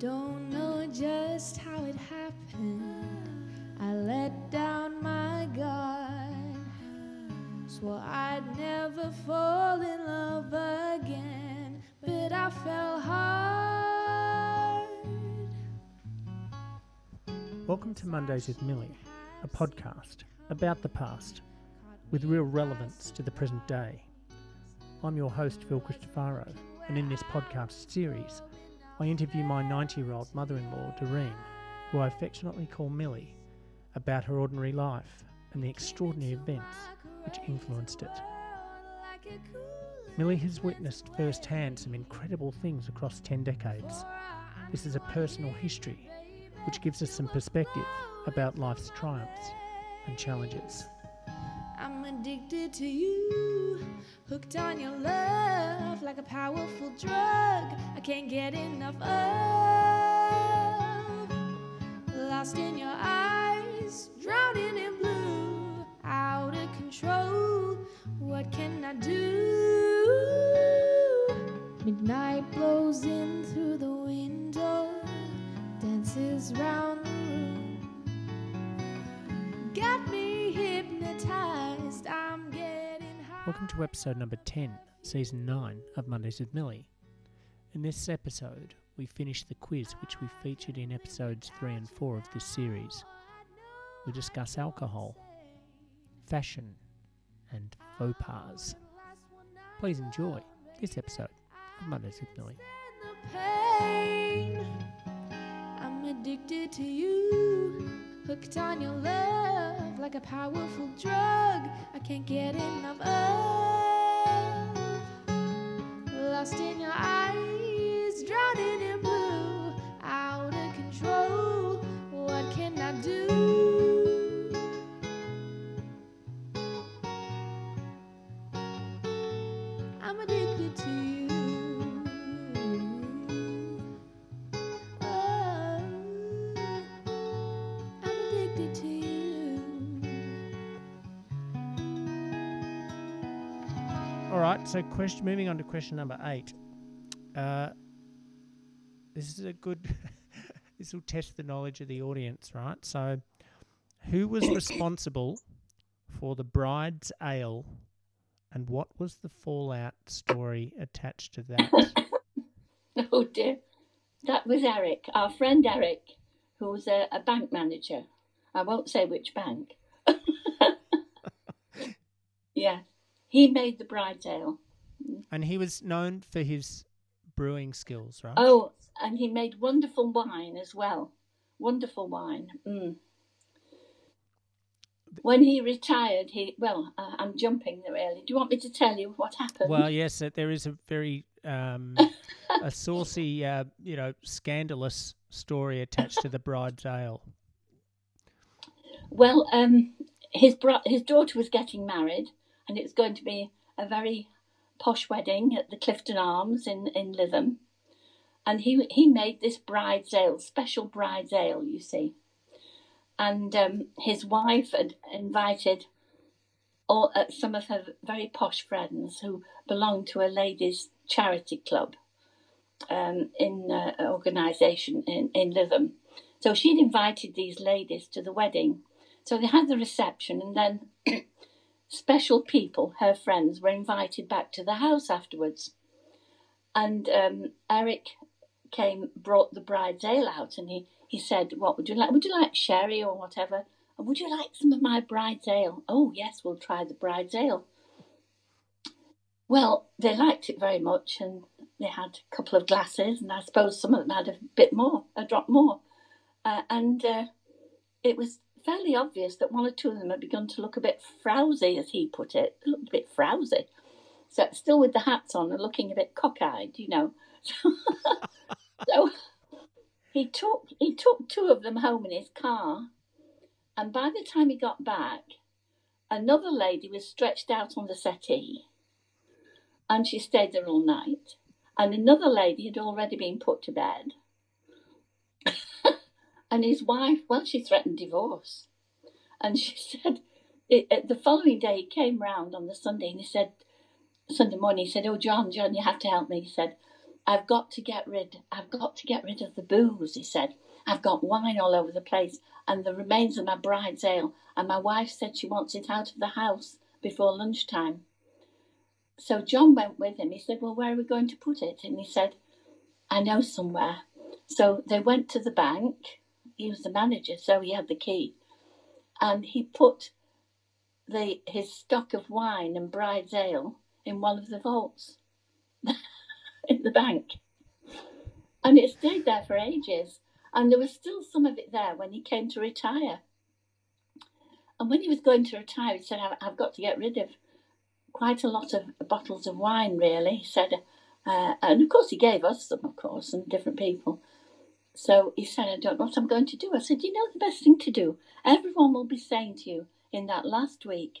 don't know just how it happened. I let down my guard. Swore I'd never fall in love again, but I fell hard. Welcome to Mondays with Millie, a podcast about the past with real relevance to the present day. I'm your host, Phil Christofaro, and in this podcast series, I interview my 90 year old mother in law, Doreen, who I affectionately call Millie, about her ordinary life and the extraordinary events which influenced it. Millie has witnessed firsthand some incredible things across 10 decades. This is a personal history which gives us some perspective about life's triumphs and challenges. Addicted to you, hooked on your love like a powerful drug. I can't get enough of. Lost in your eyes, drowning in blue, out of control. What can I do? Midnight blows in through the window, dances round Welcome to episode number 10, season 9 of Mondays with Millie. In this episode, we finish the quiz which we featured in episodes 3 and 4 of this series. We discuss alcohol, fashion, and faux pas. Please enjoy this episode of Mondays with Millie. I'm addicted to you, hooked on your love like a powerful drug. I can't get enough of. All right, so question. Moving on to question number eight. Uh, this is a good. this will test the knowledge of the audience, right? So, who was responsible for the bride's ale, and what was the fallout story attached to that? Oh dear. That was Eric, our friend Eric, who was a, a bank manager. I won't say which bank. yeah. He made the bride's ale. and he was known for his brewing skills, right? Oh, and he made wonderful wine as well. Wonderful wine. Mm. When he retired, he well, uh, I'm jumping really. Do you want me to tell you what happened? Well, yes, uh, there is a very um, a saucy, uh, you know, scandalous story attached to the bride's ale. Well, um, his bro- his daughter was getting married, and it was going to be a very posh wedding at the Clifton Arms in in Lytham, and he he made this bride's ale, special bride's ale, you see, and um, his wife had invited all uh, some of her very posh friends who belonged to a ladies' charity club um, in uh, an organisation in in Lytham. So she'd invited these ladies to the wedding. So they had the reception, and then special people, her friends, were invited back to the house afterwards. And um, Eric came, brought the bride's ale out, and he, he said, "What would you like? Would you like sherry or whatever? And would you like some of my bride's ale? Oh yes, we'll try the bride's ale." Well, they liked it very much, and they had a couple of glasses, and I suppose some of them had a bit more, a drop more, uh, and uh, it was fairly obvious that one or two of them had begun to look a bit frowsy, as he put it. They looked a bit frowsy. So still with the hats on and looking a bit cockeyed, you know. so he took he took two of them home in his car, and by the time he got back, another lady was stretched out on the settee, and she stayed there all night. And another lady had already been put to bed. And his wife, well, she threatened divorce. And she said, it, the following day he came round on the Sunday and he said, Sunday morning, he said, Oh, John, John, you have to help me. He said, I've got to get rid. I've got to get rid of the booze. He said. I've got wine all over the place and the remains of my bride's ale, and my wife said she wants it out of the house before lunchtime. So John went with him. He said, Well, where are we going to put it? And he said, I know somewhere. So they went to the bank. He was the manager, so he had the key. And he put the his stock of wine and bride's ale in one of the vaults in the bank. And it stayed there for ages. And there was still some of it there when he came to retire. And when he was going to retire, he said, I've got to get rid of quite a lot of bottles of wine, really. He said, uh, and of course, he gave us some, of course, and different people. So he said, I don't know what I'm going to do. I said, You know the best thing to do? Everyone will be saying to you in that last week,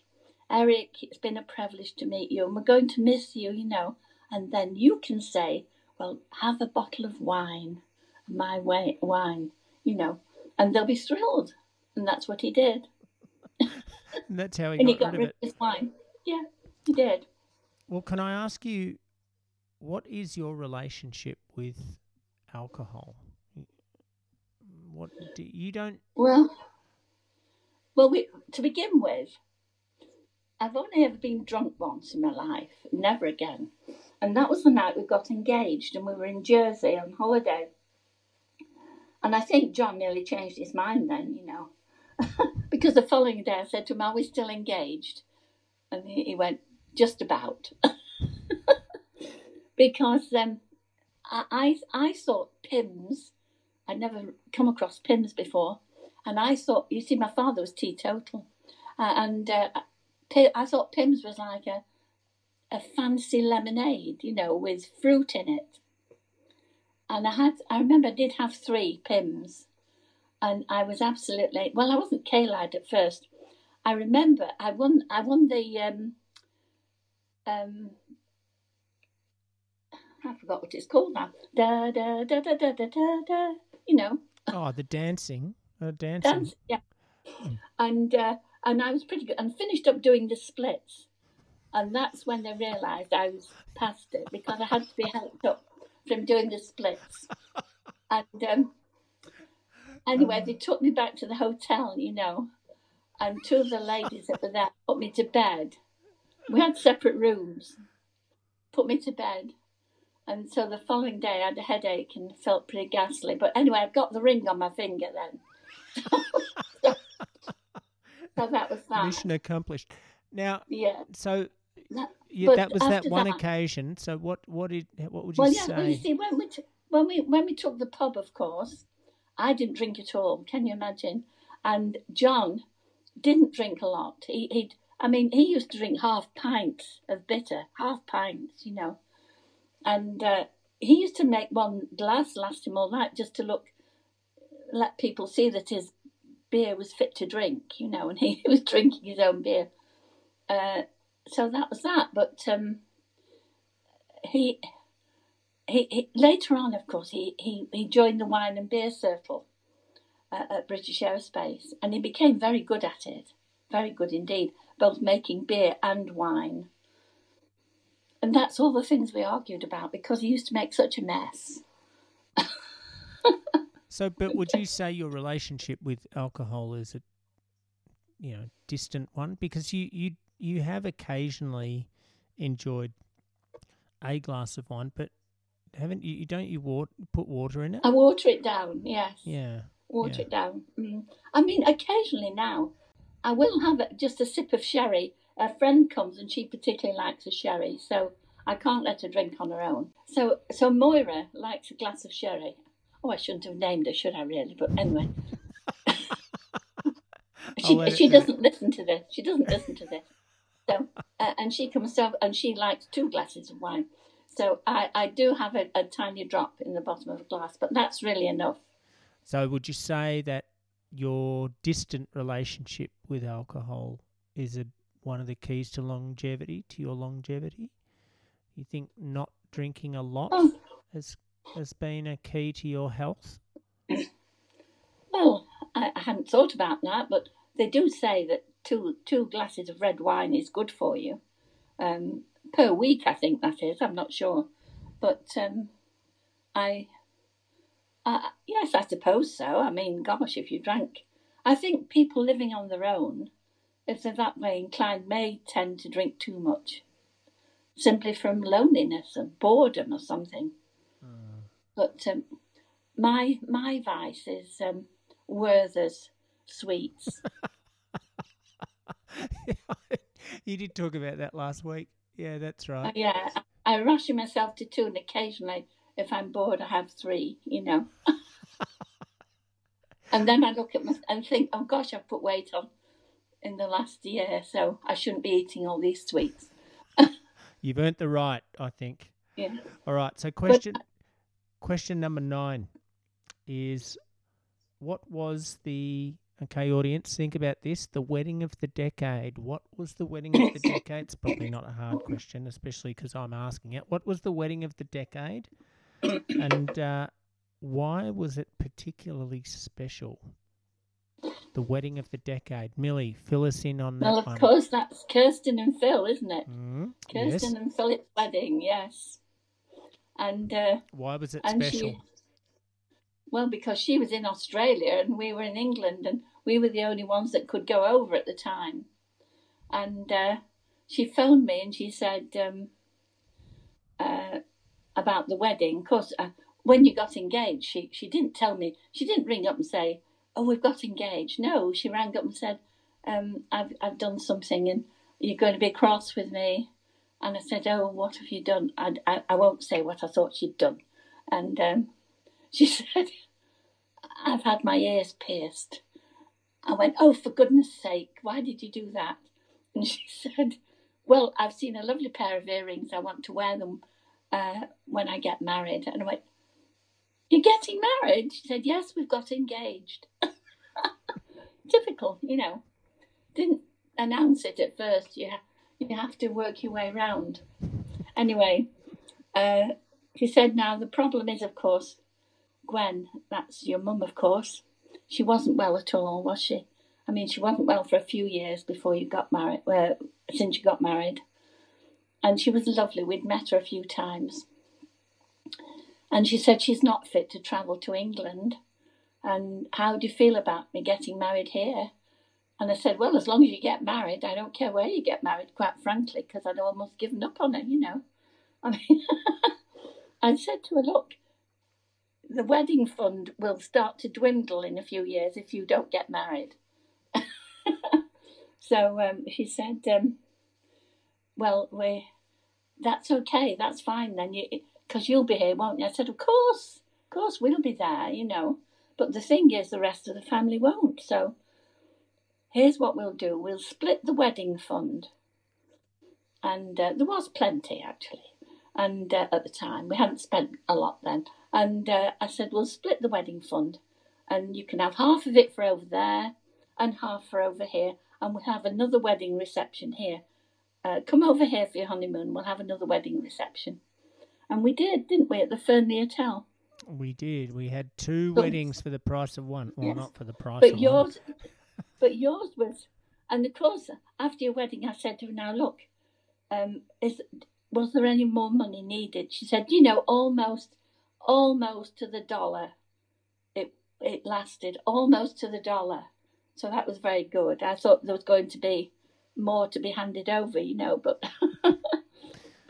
Eric, it's been a privilege to meet you, and we're going to miss you, you know. And then you can say, Well, have a bottle of wine my way, wine, you know, and they'll be thrilled. And that's what he did. and that's how he and got, he got rid of it. his wine. Yeah, he did. Well, can I ask you, what is your relationship with alcohol? What do, you don't? Well, well, we, to begin with, I've only ever been drunk once in my life, never again. And that was the night we got engaged, and we were in Jersey on holiday. And I think John nearly changed his mind then, you know, because the following day I said to him, Are we still engaged? And he, he went, Just about. because um, I, I, I thought Pimm's, I'd never come across Pimm's before, and I thought, you see, my father was teetotal. Uh, and uh, I thought Pimm's was like a, a fancy lemonade, you know, with fruit in it and I had I remember I did have three Pimm's. and I was absolutely well. I wasn't K-lad at first. I remember I won I won the um, um, I forgot what it's called now. Da da da da da da da da. You know. Oh, the dancing, the dancing. Dance, yeah. And uh, and I was pretty good, and finished up doing the splits, and that's when they realised I was past it because I had to be helped up from doing the splits. and um, anyway, they took me back to the hotel, you know, and two of the ladies that were there put me to bed. We had separate rooms, put me to bed. And so the following day I had a headache and felt pretty ghastly. But anyway, I've got the ring on my finger then. so, so that was that. Mission accomplished. Now, yeah. So that, that was that one that, occasion. So what what did what would you well, yeah, say? Well, you see, when we t- when we when we took the pub, of course, I didn't drink at all. Can you imagine? And John didn't drink a lot. He he I mean, he used to drink half pints of bitter, half pints, you know, and uh, he used to make one glass last him all night just to look, let people see that his beer was fit to drink, you know, and he was drinking his own beer. Uh, so that was that. But um, he, he, he, later on, of course, he, he, he joined the wine and beer circle uh, at British Aerospace, and he became very good at it, very good indeed, both making beer and wine. And that's all the things we argued about because he used to make such a mess. so, but would you say your relationship with alcohol is a, you know, distant one? Because you you you have occasionally enjoyed a glass of wine, but haven't you? Don't you water, put water in it? I water it down. Yes. Yeah. Water yeah. it down. Mm. I mean, occasionally now, I will have just a sip of sherry. A friend comes and she particularly likes a sherry, so I can't let her drink on her own. So, so Moira likes a glass of sherry. Oh, I shouldn't have named her, should I really? But anyway. she she doesn't listen to this. She doesn't listen to this. So, uh, and she comes over and she likes two glasses of wine. So I, I do have a, a tiny drop in the bottom of a glass, but that's really enough. So would you say that your distant relationship with alcohol is a, one of the keys to longevity, to your longevity? You think not drinking a lot oh. has has been a key to your health? Well, I, I hadn't thought about that, but they do say that two two glasses of red wine is good for you um, per week. I think that is. I'm not sure, but um, I, uh, yes, I suppose so. I mean, gosh, if you drank, I think people living on their own, if they're that way inclined, may tend to drink too much, simply from loneliness or boredom or something. Mm. But um, my my vice is um, Werther's sweets. you did talk about that last week. Yeah, that's Uh, right. yeah, I I ration myself to two, and occasionally, if I'm bored, I have three. You know. and then I look at my and think, oh gosh, I've put weight on in the last year, so I shouldn't be eating all these sweets. You've earned the right, I think. Yeah. All right. So question question number nine is what was the okay audience think about this the wedding of the decade what was the wedding of the decade it's probably not a hard question especially because i'm asking it what was the wedding of the decade and uh, why was it particularly special the wedding of the decade millie fill us in on that Well, of one course, that's Kirsten and Phil, isn't it? Yes Kirsten and Philip's wedding, yes. And uh, why was it special she, well, because she was in Australia and we were in England, and we were the only ones that could go over at the time. And uh, she phoned me and she said um, uh, about the wedding. Of course, uh, when you got engaged, she she didn't tell me. She didn't ring up and say, "Oh, we've got engaged." No, she rang up and said, um, "I've I've done something, and you're going to be cross with me." And I said, "Oh, what have you done?" I, I, I won't say what I thought she'd done. And um, she said, "I've had my ears pierced." I went, "Oh, for goodness' sake, why did you do that?" And she said, "Well, I've seen a lovely pair of earrings. I want to wear them uh, when I get married." And I went, "You're getting married?" She said, "Yes, we've got engaged." Typical, you know. Didn't announce it at first. You ha- you have to work your way round. Anyway, uh, she said, "Now the problem is, of course, Gwen. That's your mum, of course. She wasn't well at all, was she? I mean, she wasn't well for a few years before you got married. Well, since you got married, and she was lovely. We'd met her a few times, and she said she's not fit to travel to England. And how do you feel about me getting married here? And I said, well, as long as you get married, I don't care where you get married, quite frankly, because I'd almost given up on it, you know. I mean, I said to her, look, the wedding fund will start to dwindle in a few years if you don't get married. so um, she said, um, well, we, that's okay, that's fine then, because you, you'll be here, won't you? I said, of course, of course, we'll be there, you know. But the thing is, the rest of the family won't. So here's what we'll do we'll split the wedding fund. And uh, there was plenty, actually. And uh, at the time, we hadn't spent a lot then. And uh, I said, we'll split the wedding fund. And you can have half of it for over there and half for over here. And we'll have another wedding reception here. Uh, come over here for your honeymoon. We'll have another wedding reception. And we did, didn't we, at the Fernlea Hotel? We did. We had two But- weddings for the price of one. Well, Yes. not for the price But of yours, but yours was, and of course, after your wedding, I said to her, "Now look, um, is was there any more money needed?" She said, "You know, almost, almost to the dollar. It it lasted almost to the dollar, so that was very good. I thought there was going to be more to be handed over, you know, but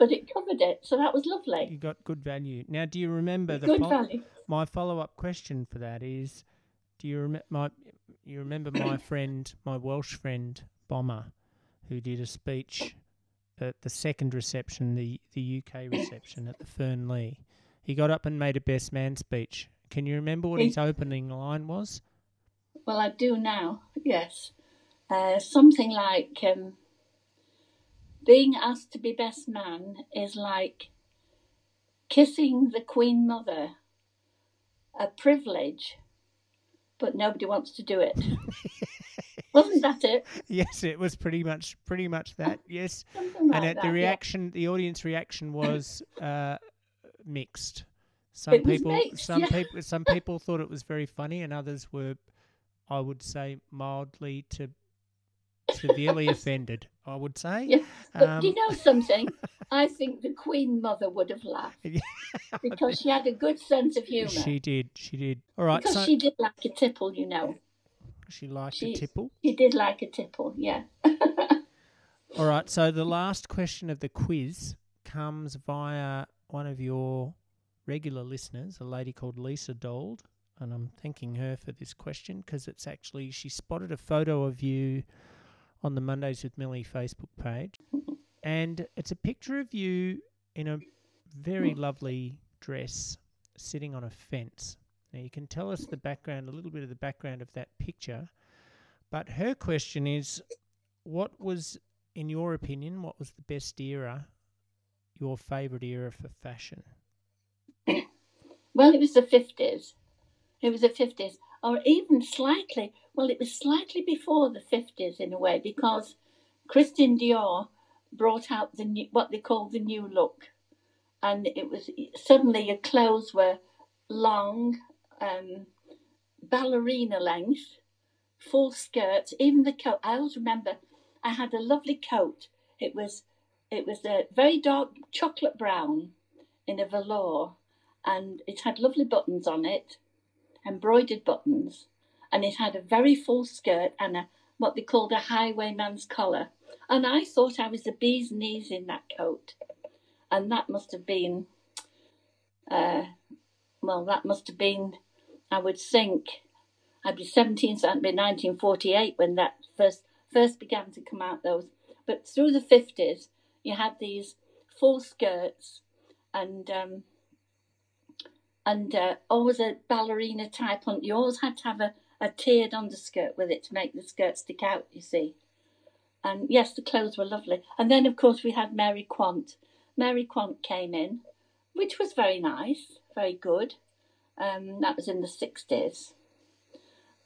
but it covered it, so that was lovely. You got good value. Now, do you remember the Good fol- value. my follow-up question for that is do you remember my you remember my friend my welsh friend bomber who did a speech at the second reception the the uk reception at the fernlea he got up and made a best man speech can you remember what He- his opening line was Well, I do now, yes. Uh, something like um, being asked to be best man is like kissing the Queen Mother, a privilege, but nobody wants to do it. Wasn't that it? yes it was pretty much pretty much that yes like and at that. the yeah. reaction the audience reaction was uh, mixed some It people mixed, some yeah. people some people thought it was very funny and others were i would say mildly to severely offended i would say Yeah, But do you Um, know something? I think the Queen Mother would have laughed because she had a good sense of humour. She did. She did. All right. because so she did like a tipple, you know. she liked She, a tipple. She did like a tipple, yeah. All right. So the last question of the quiz comes via one of your regular listeners, a lady called Lisa Dold, and I'm thanking her for this question because it's actually she spotted a photo of you on the Mondays with Millie Facebook page, and it's a picture of you in a very lovely dress sitting on a fence. Now you can tell us the background, a little bit of the background of that picture, but her question is, what was, in your opinion, what was the best era, your favourite era for fashion? Well, it was the 50s. It was the 50s, or even slightly, well, it was slightly before the 50s in a way, because Christian Dior brought out the new, what they call the new look. And it was suddenly your clothes were long, um, ballerina length, full skirts, even the coat. I always remember I had a lovely coat. It was it was a very dark chocolate brown in a velour and it had lovely buttons on it, embroidered buttons, and it had a very full skirt and a what they called a highwayman's collar. And I thought I was a bee's knees in that coat, and that must have been, uh, well, that must have been, I would think, I'd be seventeen, so that'd be nineteen forty-eight when that first first began to come out. Those, but through the fifties, you had these full skirts and um, and uh, always a ballerina type on. You always had to have a, a tiered underskirt with it to make the skirt stick out. You see, and yes, the clothes were lovely. And then of course we had Mary Quant. Mary Quant came in, which was very nice, very good. Um, that was in the sixties,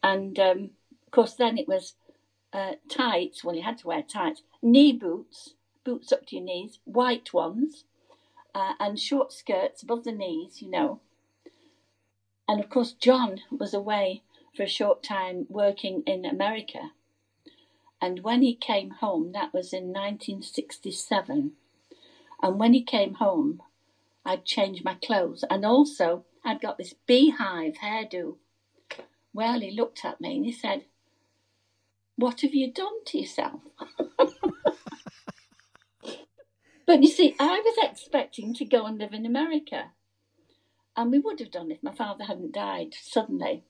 and um, of course then it was uh, tights. Well, you had to wear tights, knee boots, boots up to your knees, white ones, uh, and short skirts above the knees. You know. And of course, John was away for a short time working in America. And when he came home, that was in 1967. And when he came home, I'd changed my clothes. And also, I'd got this beehive hairdo. Well, he looked at me and he said, What have you done to yourself? but you see, I was expecting to go and live in America. And we would have done if my father hadn't died suddenly.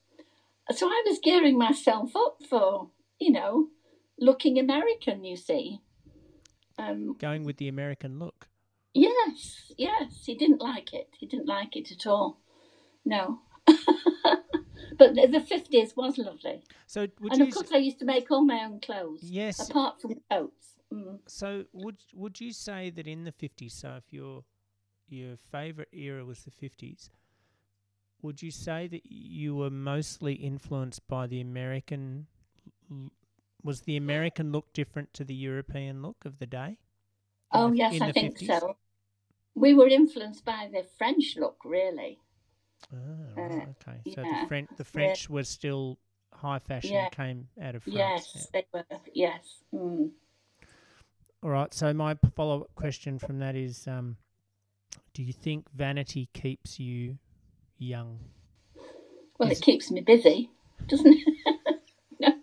So I was gearing myself up for, you know, looking American, you see. Um, Going with the American look. yes, yes, he didn't like it. He didn't like it at all. No. but the, the 50s was lovely. So would and of course, I used to make all my own clothes. Yes. Apart from coats. Mm. So would would you say that in the fifties? So if your your favourite era was the fifties, would you say that you were mostly influenced by the American? l- Was the American look different to the European look of the day? Oh, the- yes, I think 50s? so. We were influenced by the French look, really. Ah, Uh, okay. So yeah, the French the French were still high fashion. Yeah. Came out of France. Yes, yeah. they were. Yes. Mm. All right. So my follow up question from that is, um, do you think vanity keeps you young? Well, Is- it keeps me busy, doesn't it? no.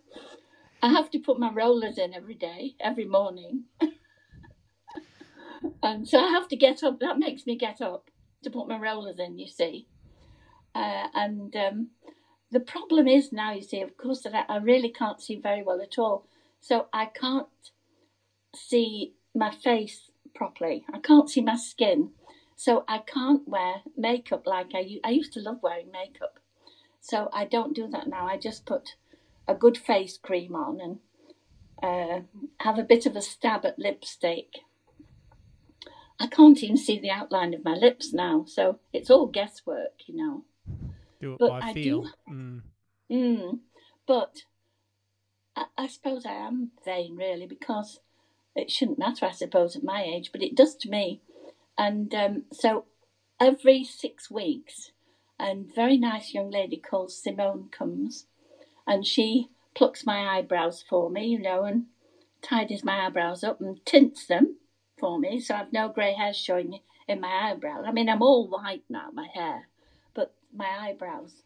I have to put my rollers in every day, every morning. and so I have to get up. That makes me get up to put my rollers in, you see. Uh, and um, the problem is now, you see, of course, that I, I really can't see very well at all. So I can't see my face properly. I can't see my skin. So I can't wear makeup like I used to love wearing makeup. So I don't do that now. I just put a good face cream on and uh, have a bit of a stab at lipstick. I can't even see the outline of my lips now, so it's all guesswork, you know. Do it But by I do- Mm. Mm. But I, I suppose I am vain, really, because it shouldn't matter, I suppose, at my age, but it does to me. And um, so every six weeks, a very nice young lady called Simone comes and she plucks my eyebrows for me, you know, and tidies my eyebrows up and tints them for me, so I've no grey hairs showing in my eyebrows. I mean, I'm all white now, my hair, but my eyebrows.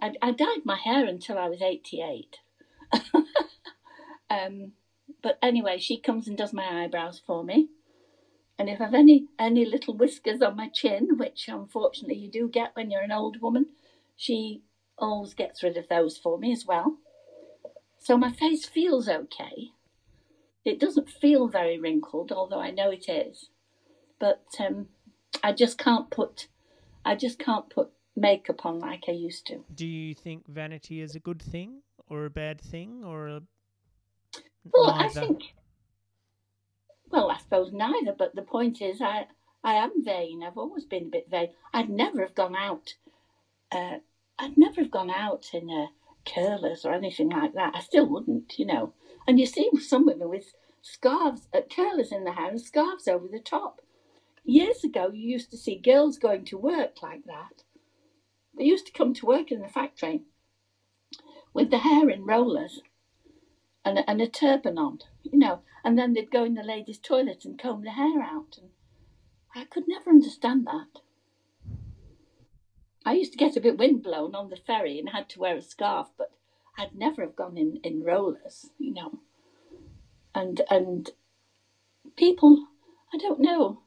I, I dyed my hair until I was 88. um, but anyway, she comes and does my eyebrows for me. And if I've any any little whiskers on my chin, which unfortunately you do get when you're an old woman, she always gets rid of those for me as well. So my face feels okay. It doesn't feel very wrinkled, although I know it is. But um, I just can't put, I just can't put makeup on like I used to. Do you think vanity is a good thing or a bad thing or a Well, neither? I think. Well, I suppose neither. But the point is, I I am vain. I've always been a bit vain. I'd never have gone out. Uh, I'd never have gone out in uh, curlers or anything like that. I still wouldn't, you know. And you see some women with scarves, uh, curlers in the hair and scarves over the top. Years ago, you used to see girls going to work like that. They used to come to work in the factory with the hair in rollers and and a turban on, you know, and then they'd go in the ladies' toilet and comb the hair out. And I could never understand that. I used to get a bit windblown on the ferry and had to wear a scarf, but I'd never have gone in, in rollers, you know. And and people, I don't know.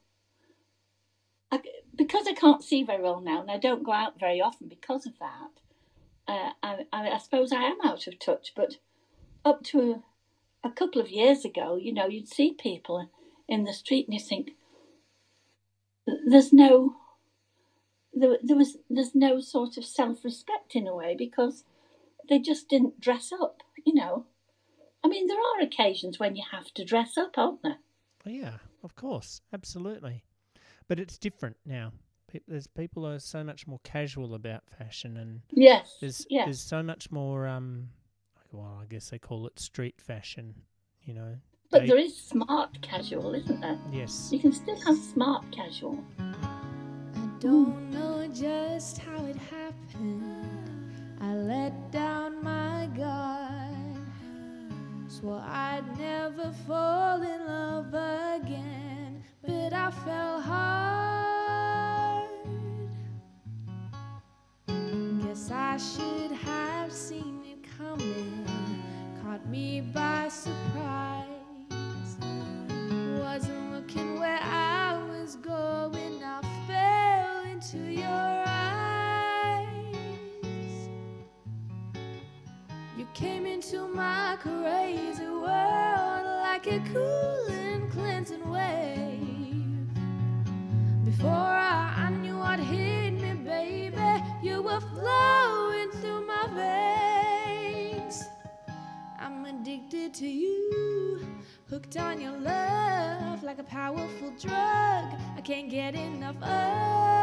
I, because I can't see very well now, and I don't go out very often because of that. Uh, I, I, I suppose I am out of touch, but up to a, couple of years ago, you know, you'd see people in the street and you think, there's no, there, there was, there's no sort of self-respect in a way because they just didn't dress up, you know. I mean, there are occasions when you have to dress up, aren't there? Well, yeah, of course, absolutely. But it's different now. Pe- There's people are so much more casual about fashion, and Yes. there's yes. there's so much more. Um, well, I guess they call it street fashion. You know. But They- there is smart casual, isn't there? Yes. You can still have smart casual. I don't know just how it happened. I let down my guard. Swore I'd never fall in love again, but I fell hard. Guess I should have seen it coming, caught me by surprise. Wasn't looking where I was going, I fell into your eyes. You came into my crazy world like a cool and cleansing wave. Hooked on your love like a powerful drug. I can't get enough of.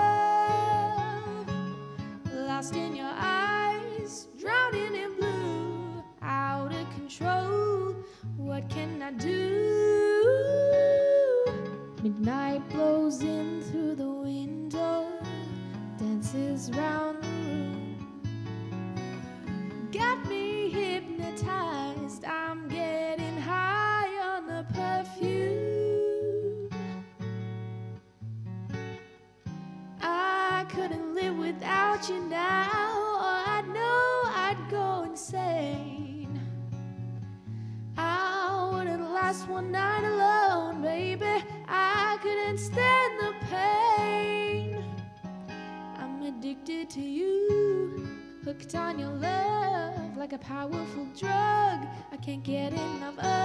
Can't get enough